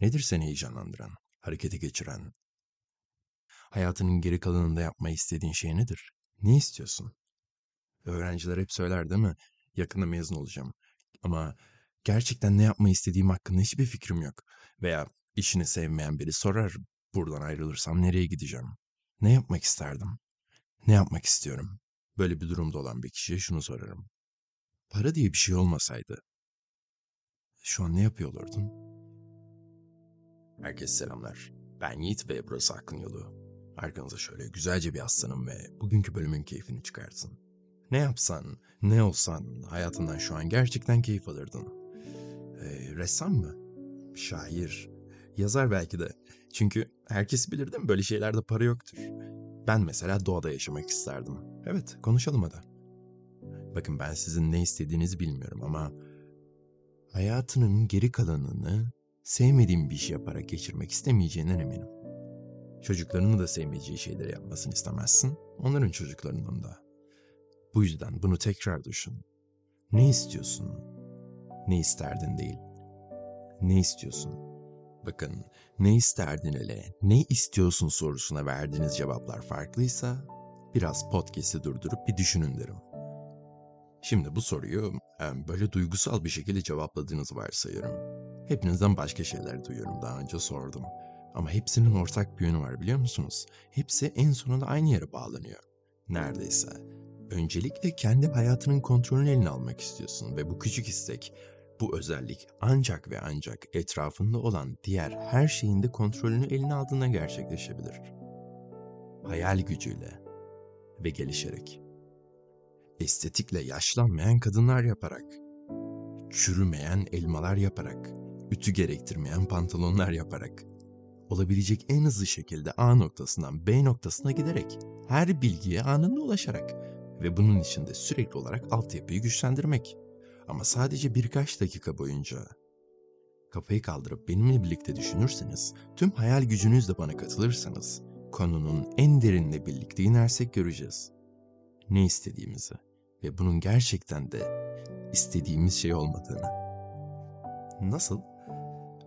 Nedir seni heyecanlandıran, harekete geçiren? Hayatının geri kalanında yapmayı istediğin şey nedir? Ne istiyorsun? Öğrenciler hep söyler değil mi? Yakında mezun olacağım. Ama gerçekten ne yapmayı istediğim hakkında hiçbir fikrim yok. Veya işini sevmeyen biri sorar, buradan ayrılırsam nereye gideceğim? Ne yapmak isterdim? Ne yapmak istiyorum? Böyle bir durumda olan bir kişiye şunu sorarım. Para diye bir şey olmasaydı, şu an ne yapıyor olurdun? Herkese selamlar. Ben Yiğit ve burası Akın Yolu. Arkanıza şöyle güzelce bir aslanım ve bugünkü bölümün keyfini çıkarsın. Ne yapsan, ne olsan hayatından şu an gerçekten keyif alırdın. Ee, ressam mı? Şair, yazar belki de. Çünkü herkes bilir değil mi böyle şeylerde para yoktur. Ben mesela doğada yaşamak isterdim. Evet, konuşalım hadi. Bakın ben sizin ne istediğinizi bilmiyorum ama hayatının geri kalanını sevmediğim bir iş yaparak geçirmek istemeyeceğinden eminim. Çocuklarını da sevmeyeceği şeyleri yapmasını istemezsin, onların çocuklarının da. Bu yüzden bunu tekrar düşün. Ne istiyorsun? Ne isterdin değil. Ne istiyorsun? Bakın, ne isterdin ile ne istiyorsun sorusuna verdiğiniz cevaplar farklıysa biraz podcast'i durdurup bir düşünün derim. Şimdi bu soruyu böyle duygusal bir şekilde cevapladığınızı varsayıyorum. Hepinizden başka şeyler duyuyorum daha önce sordum. Ama hepsinin ortak bir yönü var biliyor musunuz? Hepsi en sonunda aynı yere bağlanıyor. Neredeyse. Öncelikle kendi hayatının kontrolünü eline almak istiyorsun ve bu küçük istek, bu özellik ancak ve ancak etrafında olan diğer her şeyin de kontrolünü eline aldığında gerçekleşebilir. Hayal gücüyle ve gelişerek estetikle yaşlanmayan kadınlar yaparak, çürümeyen elmalar yaparak, ütü gerektirmeyen pantolonlar yaparak, olabilecek en hızlı şekilde A noktasından B noktasına giderek, her bilgiye anında ulaşarak ve bunun içinde sürekli olarak altyapıyı güçlendirmek. Ama sadece birkaç dakika boyunca kafayı kaldırıp benimle birlikte düşünürseniz, tüm hayal gücünüzle bana katılırsanız, konunun en derinine birlikte inersek göreceğiz. Ne istediğimizi ve bunun gerçekten de istediğimiz şey olmadığını. Nasıl?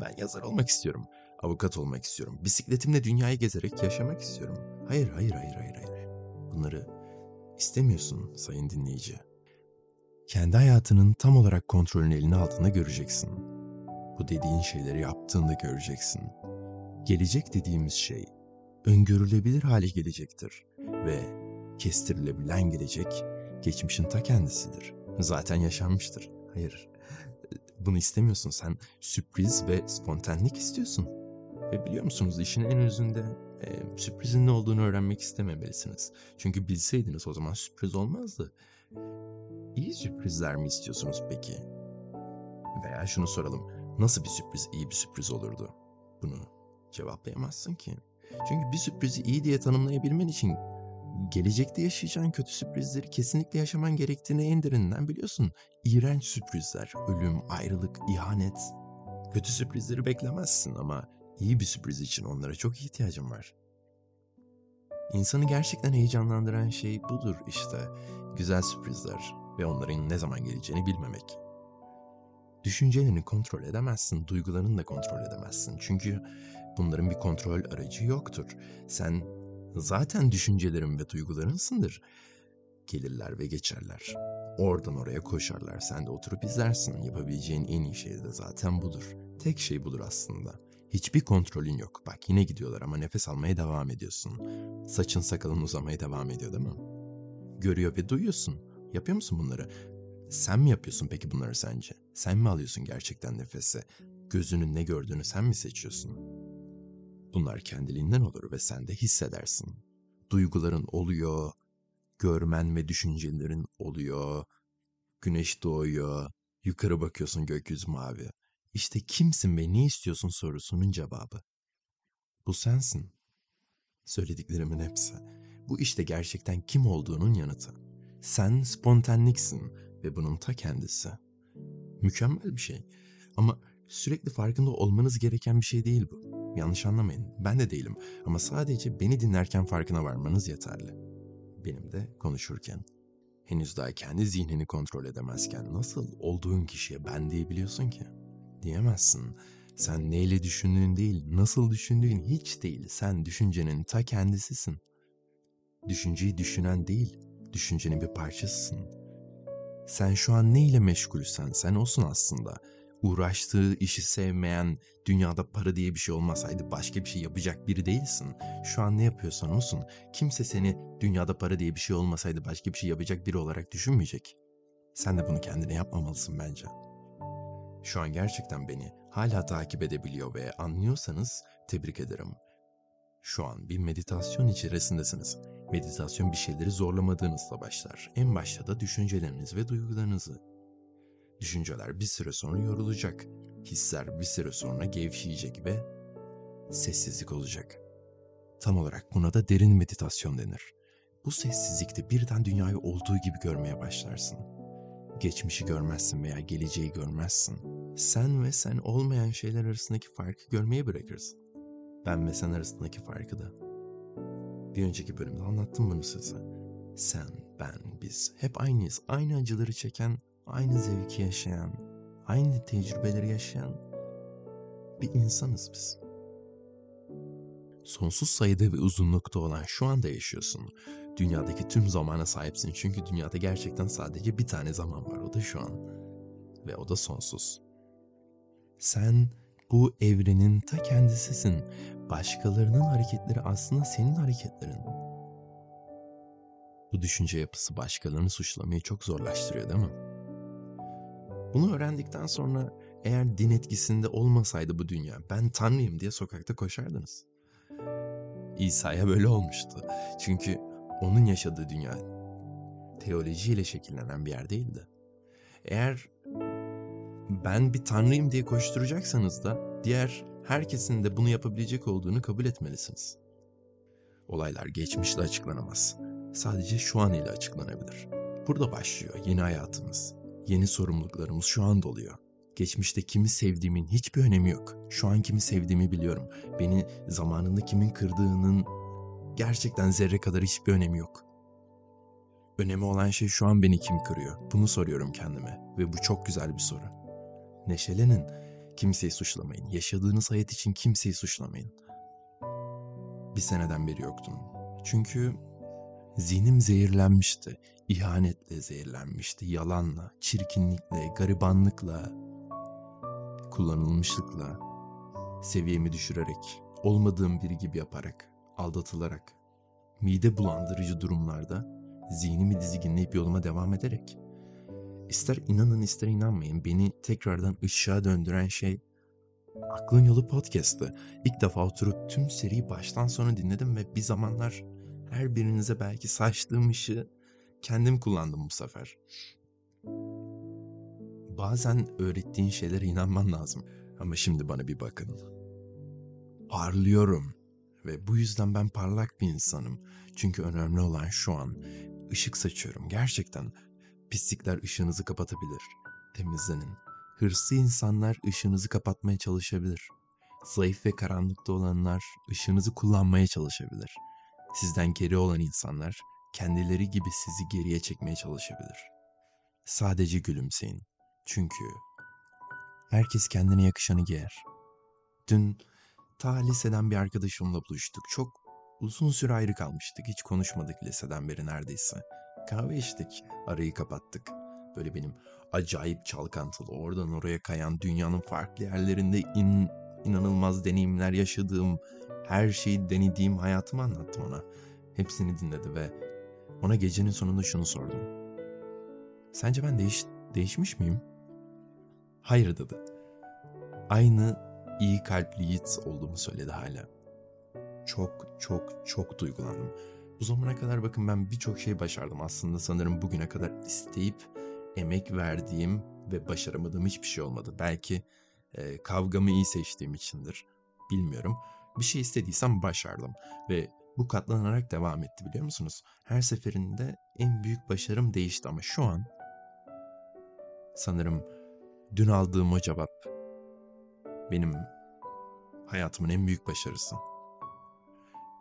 Ben yazar olmak istiyorum. Avukat olmak istiyorum. Bisikletimle dünyayı gezerek yaşamak istiyorum. Hayır, hayır, hayır, hayır, hayır. Bunları istemiyorsun sayın dinleyici. Kendi hayatının tam olarak kontrolünü eline aldığında göreceksin. Bu dediğin şeyleri yaptığında göreceksin. Gelecek dediğimiz şey öngörülebilir hale gelecektir ve kestirilebilen gelecek geçmişin ta kendisidir. Zaten yaşanmıştır. Hayır, bunu istemiyorsun. Sen sürpriz ve spontanlik istiyorsun. Ve biliyor musunuz işin en özünde e, sürprizin ne olduğunu öğrenmek istememelisiniz. Çünkü bilseydiniz o zaman sürpriz olmazdı. İyi sürprizler mi istiyorsunuz peki? Veya şunu soralım. Nasıl bir sürpriz iyi bir sürpriz olurdu? Bunu cevaplayamazsın ki. Çünkü bir sürprizi iyi diye tanımlayabilmen için gelecekte yaşayacağın kötü sürprizleri kesinlikle yaşaman gerektiğini en derinden biliyorsun. İğrenç sürprizler, ölüm, ayrılık, ihanet. Kötü sürprizleri beklemezsin ama iyi bir sürpriz için onlara çok ihtiyacın var. İnsanı gerçekten heyecanlandıran şey budur işte. Güzel sürprizler ve onların ne zaman geleceğini bilmemek. Düşüncelerini kontrol edemezsin, duygularını da kontrol edemezsin. Çünkü bunların bir kontrol aracı yoktur. Sen zaten düşüncelerin ve duygularınsındır. Gelirler ve geçerler. Oradan oraya koşarlar. Sen de oturup izlersin. Yapabileceğin en iyi şey de zaten budur. Tek şey budur aslında. Hiçbir kontrolün yok. Bak yine gidiyorlar ama nefes almaya devam ediyorsun. Saçın sakalın uzamaya devam ediyor değil mi? Görüyor ve duyuyorsun. Yapıyor musun bunları? Sen mi yapıyorsun peki bunları sence? Sen mi alıyorsun gerçekten nefesi? Gözünün ne gördüğünü sen mi seçiyorsun? Bunlar kendiliğinden olur ve sen de hissedersin. Duyguların oluyor, görmen ve düşüncelerin oluyor. Güneş doğuyor, yukarı bakıyorsun gökyüzü mavi. İşte kimsin ve ne istiyorsun sorusunun cevabı. Bu sensin. Söylediklerimin hepsi. Bu işte gerçekten kim olduğunun yanıtı. Sen spontanliksin ve bunun ta kendisi. Mükemmel bir şey. Ama sürekli farkında olmanız gereken bir şey değil bu. Yanlış anlamayın. Ben de değilim. Ama sadece beni dinlerken farkına varmanız yeterli. Benim de konuşurken. Henüz daha kendi zihnini kontrol edemezken nasıl olduğun kişiye ben diyebiliyorsun ki? Diyemezsin. Sen neyle düşündüğün değil, nasıl düşündüğün hiç değil. Sen düşüncenin ta kendisisin. Düşünceyi düşünen değil, düşüncenin bir parçasısın. Sen şu an ne ile meşgulsen sen olsun aslında. Uğraştığı işi sevmeyen, dünyada para diye bir şey olmasaydı başka bir şey yapacak biri değilsin. Şu an ne yapıyorsan olsun. Kimse seni dünyada para diye bir şey olmasaydı başka bir şey yapacak biri olarak düşünmeyecek. Sen de bunu kendine yapmamalısın bence. Şu an gerçekten beni hala takip edebiliyor ve anlıyorsanız tebrik ederim. Şu an bir meditasyon içerisindesiniz. Meditasyon bir şeyleri zorlamadığınızda başlar. En başta da düşünceleriniz ve duygularınızı. Düşünceler bir süre sonra yorulacak. Hisler bir süre sonra gevşeyecek ve sessizlik olacak. Tam olarak buna da derin meditasyon denir. Bu sessizlikte birden dünyayı olduğu gibi görmeye başlarsın. Geçmişi görmezsin veya geleceği görmezsin. Sen ve sen olmayan şeyler arasındaki farkı görmeyi bırakırsın. Ben ve sen arasındaki farkı da. Bir önceki bölümde anlattım bunu size. Sen, ben, biz hep aynıyız. Aynı acıları çeken, aynı zevki yaşayan, aynı tecrübeleri yaşayan bir insanız biz. Sonsuz sayıda ve uzunlukta olan şu anda yaşıyorsun. Dünyadaki tüm zamana sahipsin çünkü dünyada gerçekten sadece bir tane zaman var o da şu an. Ve o da sonsuz. Sen bu evrenin ta kendisisin. Başkalarının hareketleri aslında senin hareketlerin. Bu düşünce yapısı başkalarını suçlamayı çok zorlaştırıyor değil mi? Bunu öğrendikten sonra eğer din etkisinde olmasaydı bu dünya ben tanrıyım diye sokakta koşardınız. İsa'ya böyle olmuştu. Çünkü onun yaşadığı dünya teolojiyle şekillenen bir yer değildi. Eğer ben bir tanrıyım diye koşturacaksanız da diğer herkesin de bunu yapabilecek olduğunu kabul etmelisiniz. Olaylar geçmişle açıklanamaz. Sadece şu an ile açıklanabilir. Burada başlıyor yeni hayatımız. Yeni sorumluluklarımız şu an doluyor. Geçmişte kimi sevdiğimin hiçbir önemi yok. Şu an kimi sevdiğimi biliyorum. Beni zamanında kimin kırdığının gerçekten zerre kadar hiçbir önemi yok. Önemi olan şey şu an beni kim kırıyor? Bunu soruyorum kendime ve bu çok güzel bir soru. Neşelenin. Kimseyi suçlamayın. Yaşadığınız hayat için kimseyi suçlamayın. Bir seneden beri yoktum. Çünkü zihnim zehirlenmişti. İhanetle zehirlenmişti. Yalanla, çirkinlikle, garibanlıkla, kullanılmışlıkla, seviyemi düşürerek, olmadığım biri gibi yaparak, aldatılarak, mide bulandırıcı durumlarda zihnimi dizginleyip yoluma devam ederek İster inanın ister inanmayın beni tekrardan ışığa döndüren şey Aklın Yolu podcast'ı. İlk defa oturup tüm seriyi baştan sona dinledim ve bir zamanlar her birinize belki saçtığım ışığı kendim kullandım bu sefer. Bazen öğrettiğin şeylere inanman lazım. Ama şimdi bana bir bakın. Parlıyorum. Ve bu yüzden ben parlak bir insanım. Çünkü önemli olan şu an ışık saçıyorum. Gerçekten Pislikler ışığınızı kapatabilir. Temizlenin. Hırslı insanlar ışığınızı kapatmaya çalışabilir. Zayıf ve karanlıkta olanlar ışığınızı kullanmaya çalışabilir. Sizden geri olan insanlar kendileri gibi sizi geriye çekmeye çalışabilir. Sadece gülümseyin. Çünkü herkes kendine yakışanı giyer. Dün ta liseden bir arkadaşımla buluştuk. Çok uzun süre ayrı kalmıştık. Hiç konuşmadık liseden beri neredeyse. Kahve içtik, arayı kapattık. Böyle benim acayip çalkantılı, oradan oraya kayan dünyanın farklı yerlerinde in, inanılmaz deneyimler yaşadığım, her şeyi denediğim hayatımı anlattım ona. Hepsini dinledi ve ona gecenin sonunda şunu sordum. Sence ben değiş, değişmiş miyim? Hayır dedi. Aynı iyi kalpli yiğit olduğumu söyledi hala. Çok çok çok duygulandım. Bu zamana kadar bakın ben birçok şey başardım. Aslında sanırım bugüne kadar isteyip emek verdiğim ve başaramadığım hiçbir şey olmadı. Belki e, kavgamı iyi seçtiğim içindir. Bilmiyorum. Bir şey istediysem başardım ve bu katlanarak devam etti biliyor musunuz? Her seferinde en büyük başarım değişti ama şu an sanırım dün aldığım o cevap benim hayatımın en büyük başarısı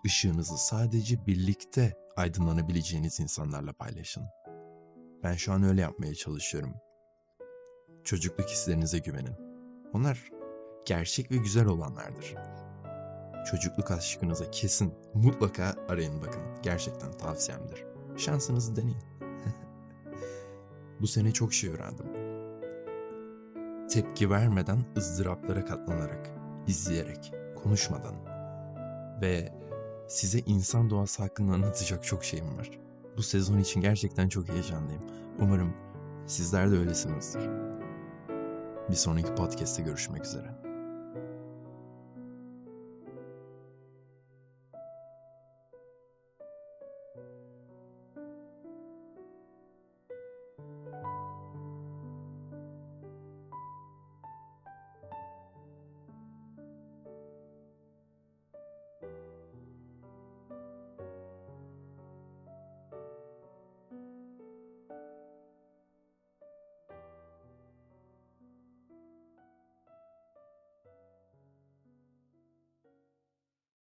ışığınızı sadece birlikte aydınlanabileceğiniz insanlarla paylaşın. Ben şu an öyle yapmaya çalışıyorum. Çocukluk hislerinize güvenin. Onlar gerçek ve güzel olanlardır. Çocukluk aşkınıza kesin mutlaka arayın bakın. Gerçekten tavsiyemdir. Şansınızı deneyin. Bu sene çok şey öğrendim. Tepki vermeden ızdıraplara katlanarak, izleyerek, konuşmadan ve size insan doğası hakkında anlatacak çok şeyim var. Bu sezon için gerçekten çok heyecanlıyım. Umarım sizler de öylesinizdir. Bir sonraki podcast'te görüşmek üzere.